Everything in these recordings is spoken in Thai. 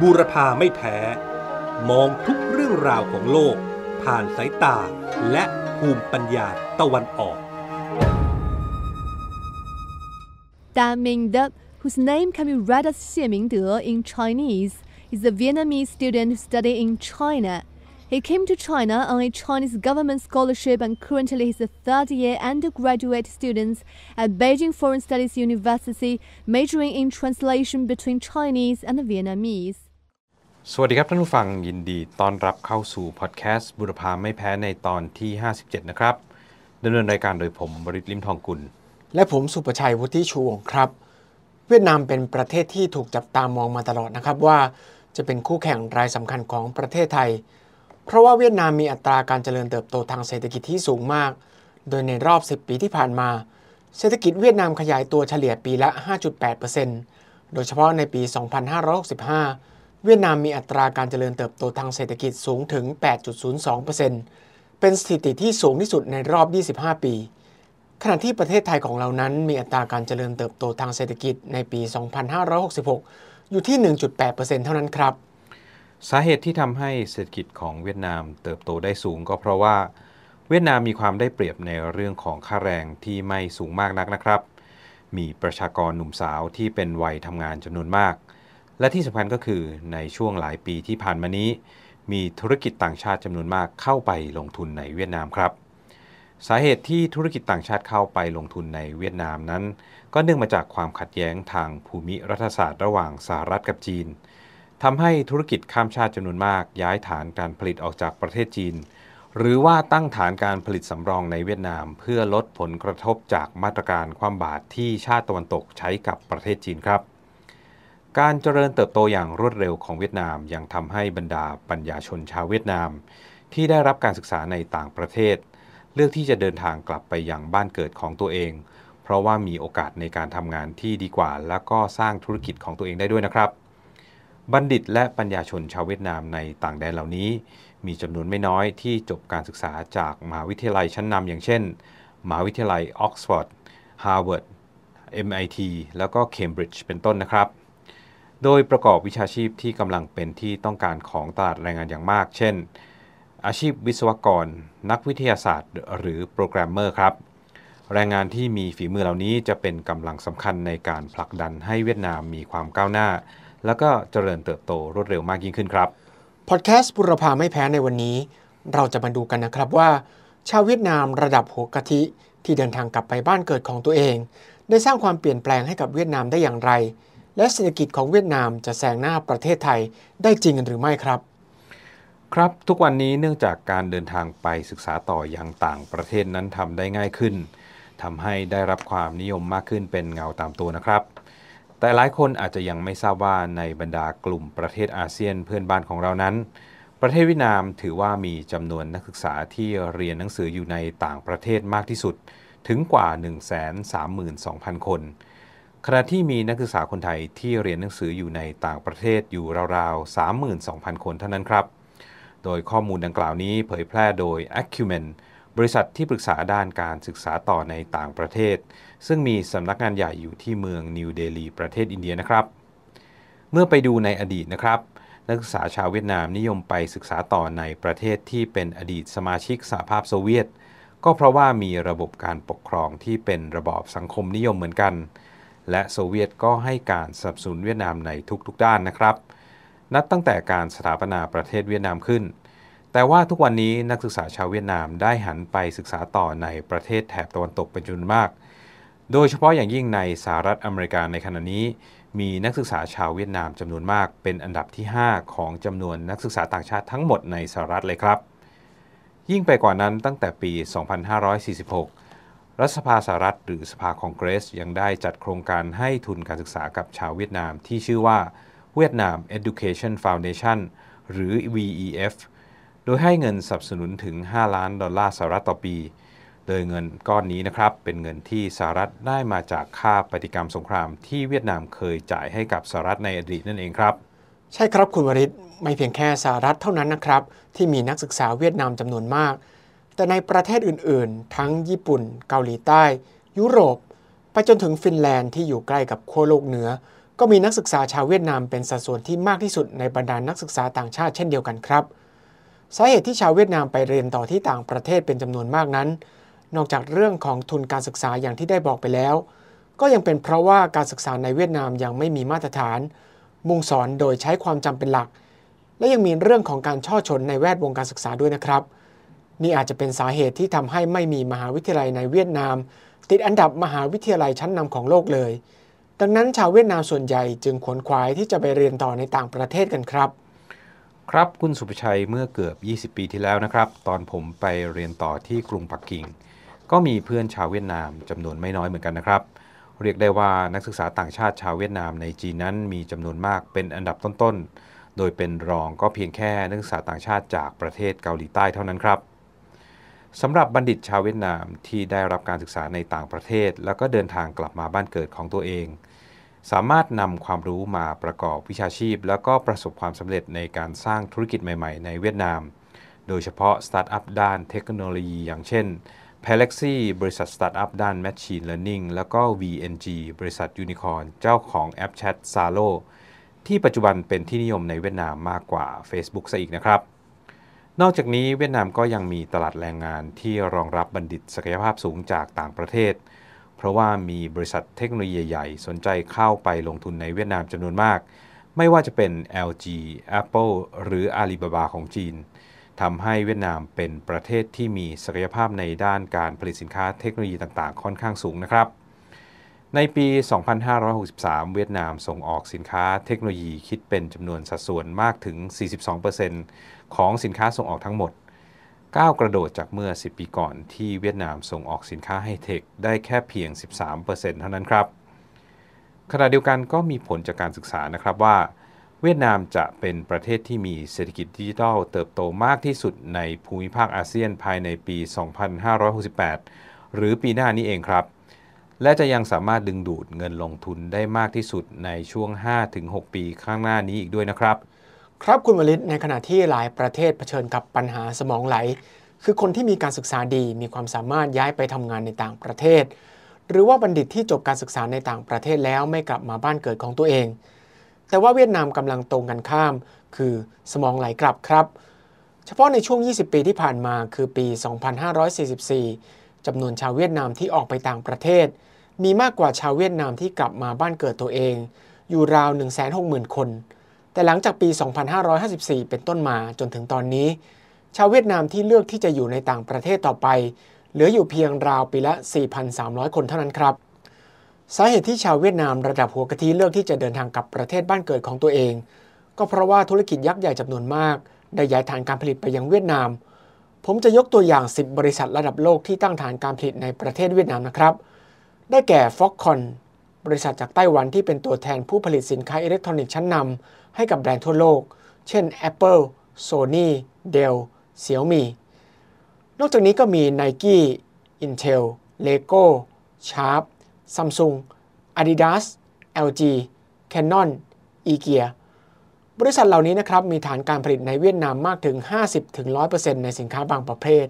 บูรพาไม่แพ้ มองทุกเรื่องราวของโลก ผ่านสายตาและภูมิปัญญาตะวันออก Da Mingde, whose name can be read as Xie Mingde in Chinese, is a Vietnamese student studying in China. He came to China on a Chinese government scholarship and currently is a third year undergraduate student at Beijing Foreign Studies University, majoring in translation between Chinese and Vietnamese. สวัสดีครับท่านผู้ฟังยินดีต้อนรับเข้าสู่พอดแคสต์บุรพาไม่แพ้ในตอนที่ 57 นะครับดำเนินรายการโดยผมบริษลิมทองกุล และผมสุประชัยวุฒิชูวงครับ เวียดนามเป็นประเทศที่ถูกจับตามองมาตลอดนะครับว่าจะเป็นคู่แข่งรายสำคัญของประเทศไทย เพราะว่าเวียดนามมีอัตราการเจริญเติบโตทางเศรษฐกิจที่สูงมาก โดยในรอบ 10 ปีที่ผ่านมา เศรษฐกิจเวียดนามขยายตัวเฉลี่ยปีละ 5.8%โดยเฉพาะในปี 2565 เวียดนามมีอัตราการเจริญเติบโตทางเศรษฐกิจสูงถึง 8.02%เป็นสถิติที่สูงที่สุดในรอบ 25 ปี ขณะที่ประเทศไทยของเรานั้นมีอัตราการเจริญเติบโตทางเศรษฐกิจในปี 2566 อยู่ที่ 1.8%เท่านั้นครับ สาเหตุที่ทำให้เศรษฐกิจของเวียดนามเติบโตได้สูงก็เพราะว่าเวียดนามมีความได้เปรียบในเรื่องของค่าแรงที่ไม่สูงมากนักนะครับ มีประชากรหนุ่มสาวที่เป็นวัยทำงานจำนวนมาก และที่สำคัญก็คือในช่วงหลายปีที่ผ่านมานี้ มีธุรกิจต่างชาติจำนวนมากเข้าไปลงทุนในเวียดนามครับ สาเหตุที่ธุรกิจต่างชาติเข้าไปลงทุนในเวียดนามนั้น ก็เนื่องมาจากความขัดแย้งทางภูมิรัฐศาสตร์ระหว่างสหรัฐกับจีนทำให้ธุรกิจข้ามชาติจำนวนมาก ย้ายฐานการผลิตออกจากประเทศจีน หรือว่าตั้งฐานการผลิตสำรองในเวียดนาม เพื่อลดผลกระทบจากมาตรการความบาตรที่ชาติตะวันตกใช้กับประเทศจีนครับ การเจริญเติบโตอย่างรวดเร็วของเวียดนามยังทำให้บรรดาปัญญาชนชาวเวียดนาม ที่ได้รับการศึกษาในต่างประเทศ เลือกที่จะเดินทางกลับไปยังบ้านเกิดของตัวเอง เพราะว่ามีโอกาสในการทำงานที่ดีกว่า และก็สร้างธุรกิจของตัวเองได้ด้วยนะครับ บัณฑิตและปัญญาชนชาวเวียดนามในต่างแดนเหล่านี้ มีจำนวนไม่น้อยที่จบการศึกษาจากมหาวิทยาลัยชั้นนำอย่างเช่นมหาวิทยาลัยออกซฟอร์ดฮาร์วาร์ด MIT แล้วก็เคมบริดจ์เป็นต้นนะครับ โดยประกอบวิชาชีพที่กำลังเป็นที่ต้องการของตลาดแรงงานอย่างมาก เช่น อาชีพวิศวกร นักวิทยาศาสตร์ หรือโปรแกรมเมอร์ครับ แรงงานที่มีฝีมือเหล่านี้จะเป็นกำลังสำคัญในการผลักดันให้เวียดนามมีความก้าวหน้า แล้วก็เจริญเติบโตรวดเร็วมากยิ่งขึ้นครับพอดแคสต์บุรพาไม่แพ้ในวันนี้ เราจะมาดูกันนะครับว่า ชาวเวียดนามระดับหัวกะทิที่เดินทางกลับไปบ้านเกิดของตัวเอง ได้สร้างความเปลี่ยนแปลงให้กับเวียดนามได้อย่างไร และเศรษฐกิจของเวียดนามจะแซงหน้าประเทศไทยได้จริงหรือไม่ครับ ครับทุกวันนี้เนื่องจากการเดินทางไปศึกษาต่ออยังต่างประเทศนั้นทำได้ง่ายขึ้นทำให้ได้รับความนิยมมากขึ้นเป็นเงาตามตัวนะครับแต่หลายคนอาจจะยังไม่ทราบว่าในบรรดากลุ่มประเทศอาเซียนเพื่อนบ้านของเรานั้น ประเทศเวียดนามถือว่ามีจำนวนนักศึกษาที่เรียนหนังสืออยู่ในต่างประเทศมากที่สุด ถึงกว่า 132,000 คน ขณะที่มีนักศึกษาคนไทยที่เรียนหนังสืออยู่ในต่างประเทศอยู่ราวๆ 32,000 คนเท่านั้นครับ โดยข้อมูลดังกล่าวนี้เผยแพร่โดย Acumen บริษัทที่ปรึกษาด้านการศึกษาต่อในต่างประเทศ ซึ่งมีสำนักงานใหญ่อยู่ที่เมืองนิวเดลีประเทศอินเดียนะครับ เมื่อไปดูในอดีตนะครับ นักศึกษาชาวเวียดนามนิยมไปศึกษาต่อในประเทศที่เป็นอดีตสมาชิกสหภาพโซเวียต ก็เพราะว่ามีระบบการปกครองที่เป็นระบอบสังคมนิยมเหมือนกัน และโซเวียตก็ให้การสนับสนุนเวียดนามในทุกๆด้านนะครับ นับตั้งแต่การสถาปนาประเทศเวียดนามขึ้น แต่ว่าทุกวันนี้นักศึกษาชาวเวียดนามได้หันไปศึกษาต่อในประเทศแถบตะวันตกเป็นจำนวนมาก โดยเฉพาะอย่างยิ่งในสหรัฐอเมริกาในขณะนี้ มีนักศึกษาชาวเวียดนามจำนวนมาก เป็นอันดับที่ 5 ของจำนวนนักศึกษาต่างชาติทั้งหมดในสหรัฐเลยครับ ยิ่งไปกว่านั้นตั้งแต่ปี 2546 รัฐสภาสหรัฐหรือสภาคองเกรส ยังได้จัดโครงการให้ทุนการศึกษากับชาวเวียดนามที่ชื่อว่าเวียดนาม Education Foundation หรือ VEF โดยให้เงินสนับสนุนถึง 5 ล้านดอลลาร์สหรัฐต่อปี โดยเงินก้อนนี้นะครับ เป็นเงินที่สหรัฐได้มาจากค่าปฏิกรรมสงครามที่เวียดนามเคยจ่ายให้กับสหรัฐในอดีตนั่นเองครับ ใช่ครับคุณวริศไม่เพียงแค่สหรัฐเท่านั้นนะครับ ที่มีนักศึกษาเวียดนามจำนวนมาก แต่ในประเทศอื่นๆ ทั้งญี่ปุ่น เกาหลีใต้ ยุโรป ไปจนถึงฟินแลนด์ที่อยู่ใกล้กับขั้วโลกเหนือ ก็มีนักศึกษาชาวเวียดนามเป็นสัดส่วนที่มากที่สุดในบรรดานักศึกษาต่างชาติเช่นเดียวกันครับ สาเหตุที่ชาวเวียดนามไปเรียนต่อที่ต่างประเทศเป็นจำนวนมากนั้น นอกจากเรื่องของทุนการศึกษาอย่างที่ได้บอกไปแล้ว ก็ยังเป็นเพราะว่าการศึกษาในเวียดนามยังไม่มีมาตรฐาน มุ่งสอนโดยใช้ความจำเป็นหลัก และยังมีเรื่องของการช่อชนในแวดวงการศึกษาด้วยนะครับ นี่อาจจะเป็นสาเหตุที่ทำให้ไม่มีมหาวิทยาลัยในเวียดนาม ติดอันดับมหาวิทยาลัยชั้นนำของโลกเลย ดังนั้นชาวเวียดนามส่วนใหญ่จึงขวนขวายที่จะไปเรียนต่อในต่างประเทศกันครับ ครับคุณสุภชัยเมื่อเกือบ 20 ปีที่แล้วนะครับ ตอนผมไปเรียนต่อที่กรุงปักกิ่ง ก็มีเพื่อนชาวเวียดนามจำนวนไม่น้อยเหมือนกันนะครับเรียกได้ว่านักศึกษาต่างชาติชาวเวียดนามในจีนนั้นมีจำนวนมากเป็นอันดับต้นๆ โดยเป็นรองก็เพียงแค่นักศึกษาต่างชาติจากประเทศเกาหลีใต้เท่านั้นครับ สำหรับบัณฑิตชาวเวียดนามที่ได้รับการศึกษาในต่างประเทศ แล้วก็เดินทางกลับมาบ้านเกิดของตัวเอง สามารถนำความรู้มาประกอบวิชาชีพ แล้วก็ประสบความสำเร็จในการสร้างธุรกิจใหม่ ๆ ในเวียดนาม โดยเฉพาะสตาร์ทอัพด้านเทคโนโลยีอย่างเช่น p a l a x y บริษัทสตาร์ทอัพด้าน Machine Learning แล้วก็ VNG บริษัทยูนิคอ n เจ้าของแอปแชท s a l o ที่ปัจจุบันเป็นที่นิยมในเวียดนามมากกว่า Facebook ซะอีกนะครับ นอกจากนี้เวียดนามก็ยังมีตลาดแรงงานที่รองรับบัณฑิตศักยภาพสูงจากต่างประเทศ เพราะว่ามีบริษัทเทคโนโลยีใหญ่สนใจเข้าไปลงทุนในเวียดนามจำนวนมาก ไม่ว่าจะเป็น LG Apple หรือ Alibaba ของจีนทำให้เวียดนามเป็นประเทศที่มีศักยภาพในด้านการผลิตสินค้าเทคโนโลยีต่างๆ ค่อนข้างสูงนะครับ ในปี 2563 เวียดนามส่งออกสินค้าเทคโนโลยีคิดเป็นจำนวนสัดส่วนมากถึง 42% ของสินค้าส่งออกทั้งหมดก้าวกระโดดจากเมื่อ 10 ปีก่อนที่เวียดนามส่งออกสินค้าไฮเทคได้แค่เพียง 13%เท่านั้นครับ ขณะเดียวกันก็มีผลจากการศึกษานะครับว่า เวียดนามจะเป็นประเทศที่มีเศรษฐกิจดิจิทัลเติบโตมากที่สุดในภูมิภาคอาเซียนภายในปี 2568 หรือปีหน้านี้เองครับ และจะยังสามารถดึงดูดเงินลงทุนได้มากที่สุดในช่วง 5-6 ปีข้างหน้านี้อีกด้วยนะครับ ครับคุณวลิตในขณะที่หลายประเทศเผชิญกับปัญหาสมองไหล คือคนที่มีการศึกษาดีมีความสามารถย้ายไปทำงานในต่างประเทศ หรือว่าบัณฑิตที่จบการศึกษาในต่างประเทศแล้วไม่กลับมาบ้านเกิดของตัวเอง แต่ว่าเวียดนามกำลังตรงกันข้าม คือสมองไหลกลับครับ เฉพาะในช่วง 20 ปีที่ผ่านมาคือปี 2544จำนวนชาวเวียดนามที่ออกไปต่างประเทศ มีมากกว่าชาวเวียดนามที่กลับมาบ้านเกิดตัวเอง อยู่ราว 160,000 คน แต่หลังจากปี 2554 เป็นต้นมาจนถึงตอนนี้ ชาวเวียดนามที่เลือกที่จะอยู่ในต่างประเทศต่อไป เหลืออยู่เพียงราวปีละ 4,300 คนเท่านั้นครับ สาเหตุที่ชาวเวียดนามระดับหัวกะทิเลือกที่จะเดินทางกลับประเทศบ้านเกิดของตัวเอง ก็เพราะว่าธุรกิจยักษ์ใหญ่จำนวนมาก ได้ย้ายฐานการผลิตไปยังเวียดนาม ผมจะยกตัวอย่าง 10 บริษัทระดับโลกที่ตั้งฐานการผลิตในประเทศเวียดนามนะครับ ได้แก่ Foxconn บริษัทจากไต้หวันที่เป็นตัวแทนผู้ผลิตสินค้าอิเล็กทรอนิกส์ชั้นนำ ให้กับแบรนด์ทั่วโลก เช่น Apple, Sony, Dell, Xiaomi นอกจากนี้ก็มี Nike, Intel, Lego, Sharp, Samsung, Adidas, LG, Canon, IKEA บริษัทเหล่านี้นะครับมีฐานการผลิตในเวียดนามมากถึง 50-100%ในสินค้าบางประเภท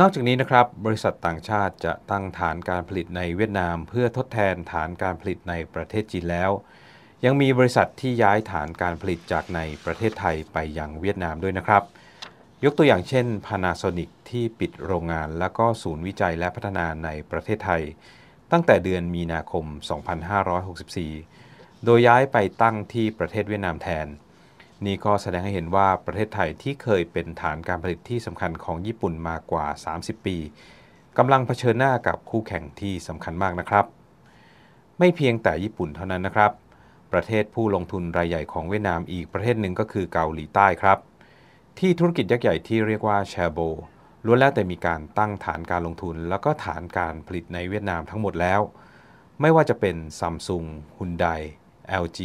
นอกจากนี้นะครับ บริษัทต่างชาติจะตั้งฐานการผลิตในเวียดนาม เพื่อทดแทนฐานการผลิตในประเทศจีนแล้ว ยังมีบริษัทที่ย้ายฐานการผลิตจากในประเทศไทยไปยังเวียดนามด้วยนะครับ ยกตัวอย่างเช่น Panasonic ที่ปิดโรงงาน และก็ศูนย์วิจัยและพัฒนาในประเทศไทย ตั้งแต่เดือนมีนาคม 2564 โดยย้ายไปตั้งที่ประเทศเวียดนามแทน นี่ก็แสดงให้เห็นว่าประเทศไทยที่เคยเป็นฐานการผลิตที่สำคัญของญี่ปุ่นมากว่า 30 ปีกำลังเผชิญหน้ากับคู่แข่งที่สำคัญมากนะครับ ไม่เพียงแต่ญี่ปุ่นเท่านั้นนะครับ ประเทศผู้ลงทุนรายใหญ่ของเวียดนามอีกประเทศหนึ่งก็คือเกาหลีใต้ครับ ที่ธุรกิจยักษ์ใหญ่ที่เรียกว่าแชโบล้วนแล้วแต่มีการตั้งฐานการลงทุน แล้วก็ฐานการผลิตในเวียดนามทั้งหมดแล้ว ไม่ว่าจะเป็นซัมซุงฮุนได LG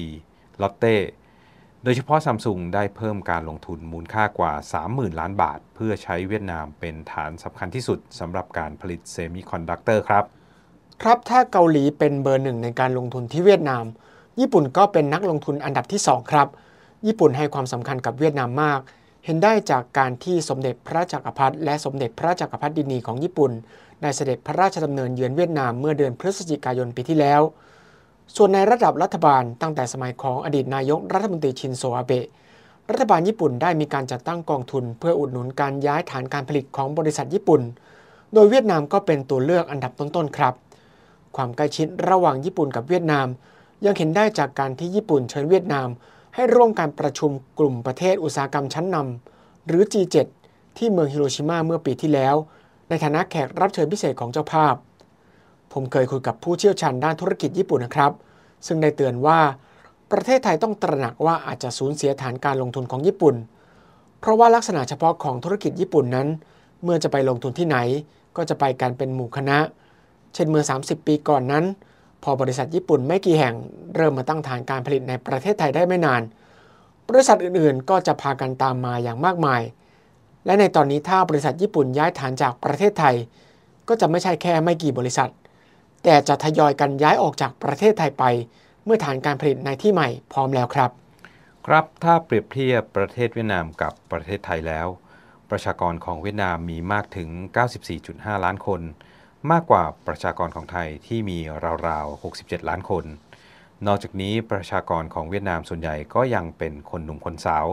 ลอตเต้โดยเฉพาะซัมซุงได้เพิ่มการลงทุนมูลค่ากว่า 30,000 ล้านบาท เพื่อใช้เวียดนามเป็นฐานสำคัญที่สุดสำหรับการผลิตเซมิคอนดักเตอร์ครับ ครับถ้าเกาหลีเป็นเบอร์หนึ่งในการลงทุนที่เวียดนาม ญี่ปุ่นก็เป็นนักลงทุนอันดับที่ 2 ครับ ญี่ปุ่นให้ความสำคัญกับเวียดนามมาก เห็นได้จากการที่สมเด็จพระจักรพรรดิและสมเด็จพระจักรพรรดินีของญี่ปุ่นได้เสด็จพระราชดำเนินเยือนเวียดนามเมื่อเดือนพฤศจิกายนปีที่แล้ว ส่วนในระดับรัฐบาลตั้งแต่สมัยของอดีตนายกรัฐมนตรีชินโซอาเบะรัฐบาลญี่ปุ่นได้มีการจัดตั้งกองทุน เพื่ออุดหนุนการย้ายฐานการผลิตของบริษัทญี่ปุ่น โดยเวียดนามก็เป็นตัวเลือกอันดับต้นๆครับ ความใกล้ชิดระหว่างญี่ปุ่นกับเวียดนาม ยังเห็นได้จากการที่ญี่ปุ่นเชิญเวียดนาม ให้ร่วมการประชุมกลุ่มประเทศอุตสาหกรรมชั้นนำหรือ G7 ที่เมืองฮิโรชิมาเมื่อปีที่แล้ว ในฐานะแขกรับเชิญพิเศษของเจ้าภาพ ผมเคยคุยกับผู้เชี่ยวชาญด้านธุรกิจญี่ปุ่นนะครับ ซึ่งได้เตือนว่าประเทศไทยต้องตระหนักว่าอาจจะสูญเสียฐานการลงทุนของญี่ปุ่น เพราะว่าลักษณะเฉพาะของธุรกิจญี่ปุ่นนั้น เมื่อจะไปลงทุนที่ไหน ก็จะไปกันเป็นหมู่คณะ เช่นเมื่อ 30 ปีก่อนนั้น พอบริษัทญี่ปุ่นไม่กี่แห่งเริ่มมาตั้งฐานการผลิตในประเทศไทยได้ไม่นาน บริษัทอื่นๆ ก็จะพากันตามมาอย่างมากมาย และในตอนนี้ถ้าบริษัทญี่ปุ่นย้ายฐานจากประเทศไทย ก็จะไม่ใช่แค่ไม่กี่บริษัท แต่จะทยอยกันย้ายออกจากประเทศไทยไป เมื่อฐานการผลิตในที่ใหม่พร้อมแล้วครับ ครับถ้าเปรียบเทียบประเทศเวียดนามกับประเทศไทยแล้ว ประชากรของเวียดนามมีมากถึง 94.5 ล้านคน มากกว่าประชากรของไทยที่มีราวๆ 67 ล้านคน นอกจากนี้ประชากรของเวียดนามส่วนใหญ่ก็ยังเป็นคนหนุ่มคนสาว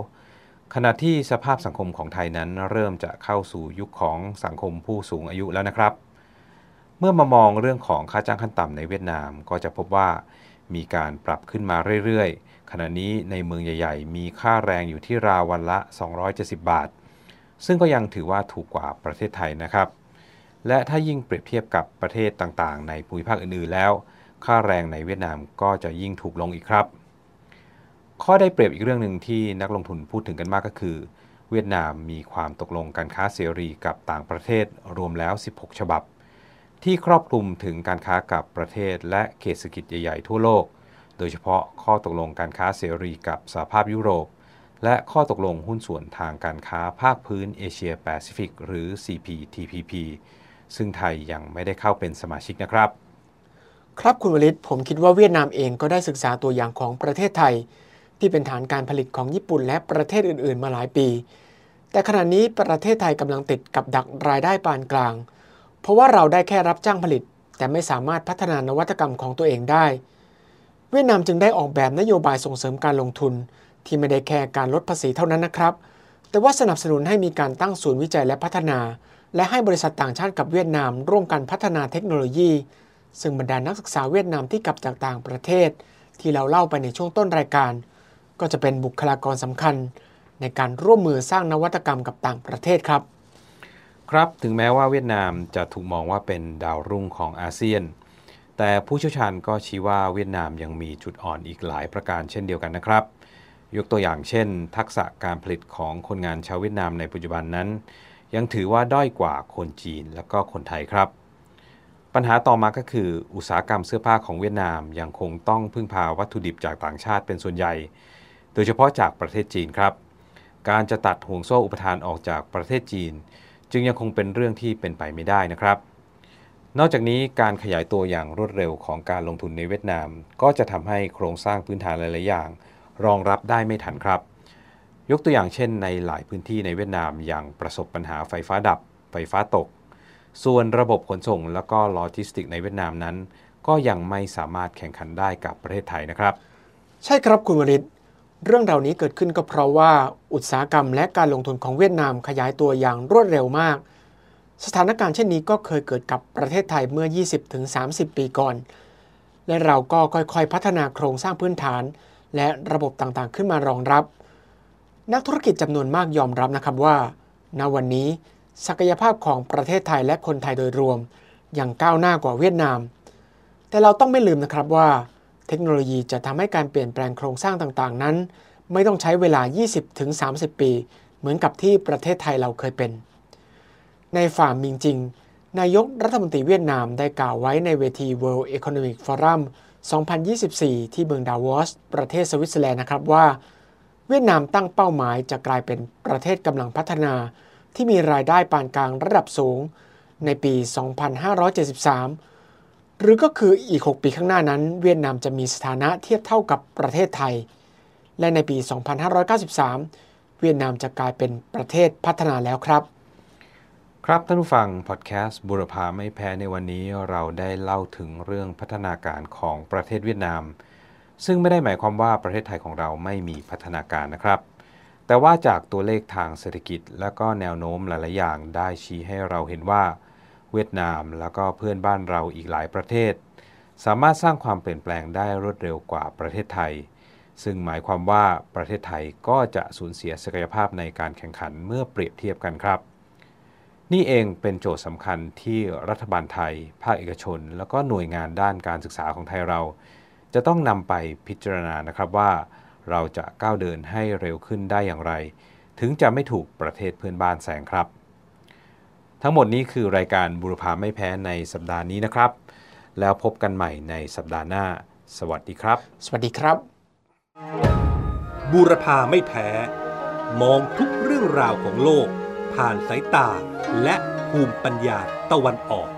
ขณะที่สภาพสังคมของไทยนั้นเริ่มจะเข้าสู่ยุคของสังคมผู้สูงอายุแล้วนะครับ เมื่อมามองเรื่องของค่าจ้างขั้นต่ำในเวียดนามก็จะพบว่ามีการปรับขึ้นมาเรื่อยๆ ขณะนี้ในเมืองใหญ่ ๆ มีค่าแรงอยู่ที่ราววันละ 270 บาท ซึ่งก็ยังถือว่าถูกกว่าประเทศไทยนะครับ และถ้ายิ่งเปรียบเทียบกับประเทศต่างๆ ในภูมิภาคอื่นๆแล้ว ค่าแรงในเวียดนามก็จะยิ่งถูกลงอีกครับ ข้อได้เปรียบอีกเรื่องหนึ่งที่นักลงทุนพูดถึงกันมากก็คือ เวียดนามมีความตกลงการค้าเสรีกับต่างประเทศรวมแล้ว 16 ฉบับ ที่ครอบคลุมถึงการค้ากับประเทศและเขตเศรษฐกิจใหญ่ๆทั่วโลก โดยเฉพาะข้อตกลงการค้าเสรีกับสหภาพยุโรป และข้อตกลงหุ้นส่วนทางการค้าภาคพื้นเอเชียแปซิฟิกหรือ CPTPP ซึ่งไทยยังไม่ได้เข้าเป็นสมาชิกนะครับ ครับคุณวลิตผมคิดว่าเวียดนามเองก็ได้ศึกษาตัวอย่างของประเทศไทย ที่เป็นฐานการผลิตของญี่ปุ่นและประเทศอื่น ๆ มาหลายปี แต่ขณะนี้ประเทศไทยกำลังติดกับดักรายได้ปานกลาง เพราะว่าเราได้แค่รับจ้างผลิต แต่ไม่สามารถพัฒนานวัตกรรมของตัวเองได้ เวียดนามจึงได้ออกแบบนโยบายส่งเสริมการลงทุน ที่ไม่ได้แค่การลดภาษีเท่านั้นนะครับ แต่ว่าสนับสนุนให้มีการตั้งศูนย์วิจัยและพัฒนา และให้บริษัทต่างชาติกับเวียดนาม ร่วมกันพัฒนาเทคโนโลยี ซึ่งบรรดานักศึกษาเวียดนามที่กลับจากต่างประเทศ ที่เราเล่าไปในช่วงต้นรายการ ก็จะเป็นบุคลากรสำคัญ ในการร่วมมือสร้างนวัตกรรมกับต่างประเทศครับ ครับถึงแม้ว่าเวียดนามจะถูกมองว่าเป็นดาวรุ่งของอาเซียน แต่ผู้เชี่ยวชาญก็ชี้ว่าเวียดนามยังมีจุดอ่อนอีกหลายประการเช่นเดียวกันนะครับ ยกตัวอย่างเช่น ทักษะการผลิตของคนงานชาวเวียดนามในปัจจุบันนั้น ยังถือว่าด้อยกว่าคนจีนและก็คนไทยครับ ปัญหาต่อมาก็คืออุตสาหกรรมเสื้อผ้าของเวียดนามยังคงต้องพึ่งพาวัตถุดิบจากต่างชาติเป็นส่วนใหญ่ โดยเฉพาะจากประเทศจีนครับ การจะตัดห่วงโซ่อุปทานออกจากประเทศจีน จึงยังคงเป็นเรื่องที่เป็นไปไม่ได้นะครับนอกจากนี้การขยายตัวอย่างรวดเร็วของการลงทุนในเวียดนาม ก็จะทำให้โครงสร้างพื้นฐานหลาย ๆ อย่าง รองรับได้ไม่ทันครับ ยกตัวอย่างเช่นในหลายพื้นที่ในเวียดนามยังประสบปัญหาไฟฟ้าดับ ไฟฟ้าตก ส่วนระบบขนส่งและก็โลจิสติกในเวียดนามนั้น ก็ยังไม่สามารถแข่งขันได้กับประเทศไทยนะครับ ใช่ครับคุณวริศเรื่องเหล่านี้เกิดขึ้นก็เพราะว่าอุตสาหกรรมและการลงทุนของเวียดนามขยายตัวอย่างรวดเร็วมาก สถานการณ์เช่นนี้ก็เคยเกิดกับประเทศไทยเมื่อ 20-30 ปีก่อน และเราก็ค่อยๆพัฒนาโครงสร้างพื้นฐาน และระบบต่างๆ ขึ้นมารองรับ นักธุรกิจจำนวนมากยอมรับนะครับว่า ณ วันนี้ ศักยภาพของประเทศไทยและคนไทยโดยรวมยังก้าวหน้ากว่าเวียดนาม แต่เราต้องไม่ลืมนะครับว่า เทคโนโลยีจะทำให้การเปลี่ยนแปลงโครงสร้างต่างๆ นั้น ไม่ต้องใช้เวลา 20-30 ปี เหมือนกับที่ประเทศไทยเราเคยเป็น ในฝ่ามิงจริง นายกรัฐมนตรีเวียดนามได้กล่าวไว้ในเวที World Economic Forum 2024 ที่เมืองดาวอส ประเทศสวิตเซอร์แลนด์นะครับว่า เวียดนามตั้งเป้าหมายจะกลายเป็นประเทศกำลังพัฒนา ที่มีรายได้ปานกลางระดับสูง ในปี 2573 หรือก็คืออีก 6 ปีข้างหน้านั้น เวียดนามจะมีสถานะเทียบเท่ากับประเทศไทย และในปี 2593 เวียดนามจะกลายเป็นประเทศพัฒนาแล้วครับ ครับท่านผู้ฟังพอดแคสต์บุรพาไม่แพ้ในวันนี้เราได้เล่าถึงเรื่องพัฒนาการของประเทศเวียดนาม ซึ่งไม่ได้หมายความว่าประเทศไทยของเราไม่มีพัฒนาการนะครับ แต่ว่าจากตัวเลขทางเศรษฐกิจ และก็แนวโน้มหลาย ๆ อย่างได้ชี้ให้เราเห็นว่า เวียดนามแล้วก็เพื่อนบ้านเราอีกหลายประเทศ สามารถสร้างความเปลี่ยนแปลงได้รวดเร็วกว่าประเทศไทย ซึ่งหมายความว่าประเทศไทยก็จะสูญเสียศักยภาพในการแข่งขันเมื่อเปรียบเทียบกันครับนี่เองเป็นโจทย์สำคัญที่รัฐบาลไทย ภาคเอกชน แล้วก็หน่วยงานด้านการศึกษาของไทยเรา จะต้องนำไปพิจารณานะครับว่า เราจะก้าวเดินให้เร็วขึ้นได้อย่างไร ถึงจะไม่ถูกประเทศเพื่อนบ้านแซงครับ ทั้งหมดนี้คือรายการบุรพาไม่แพ้ในสัปดาห์นี้นะครับ แล้วพบกันใหม่ในสัปดาห์หน้า สวัสดีครับ สวัสดีครับ บูรพาไม่แพ้ มองทุกเรื่องราวของโลก ผ่านสายตาและภูมิปัญญาตะวันออก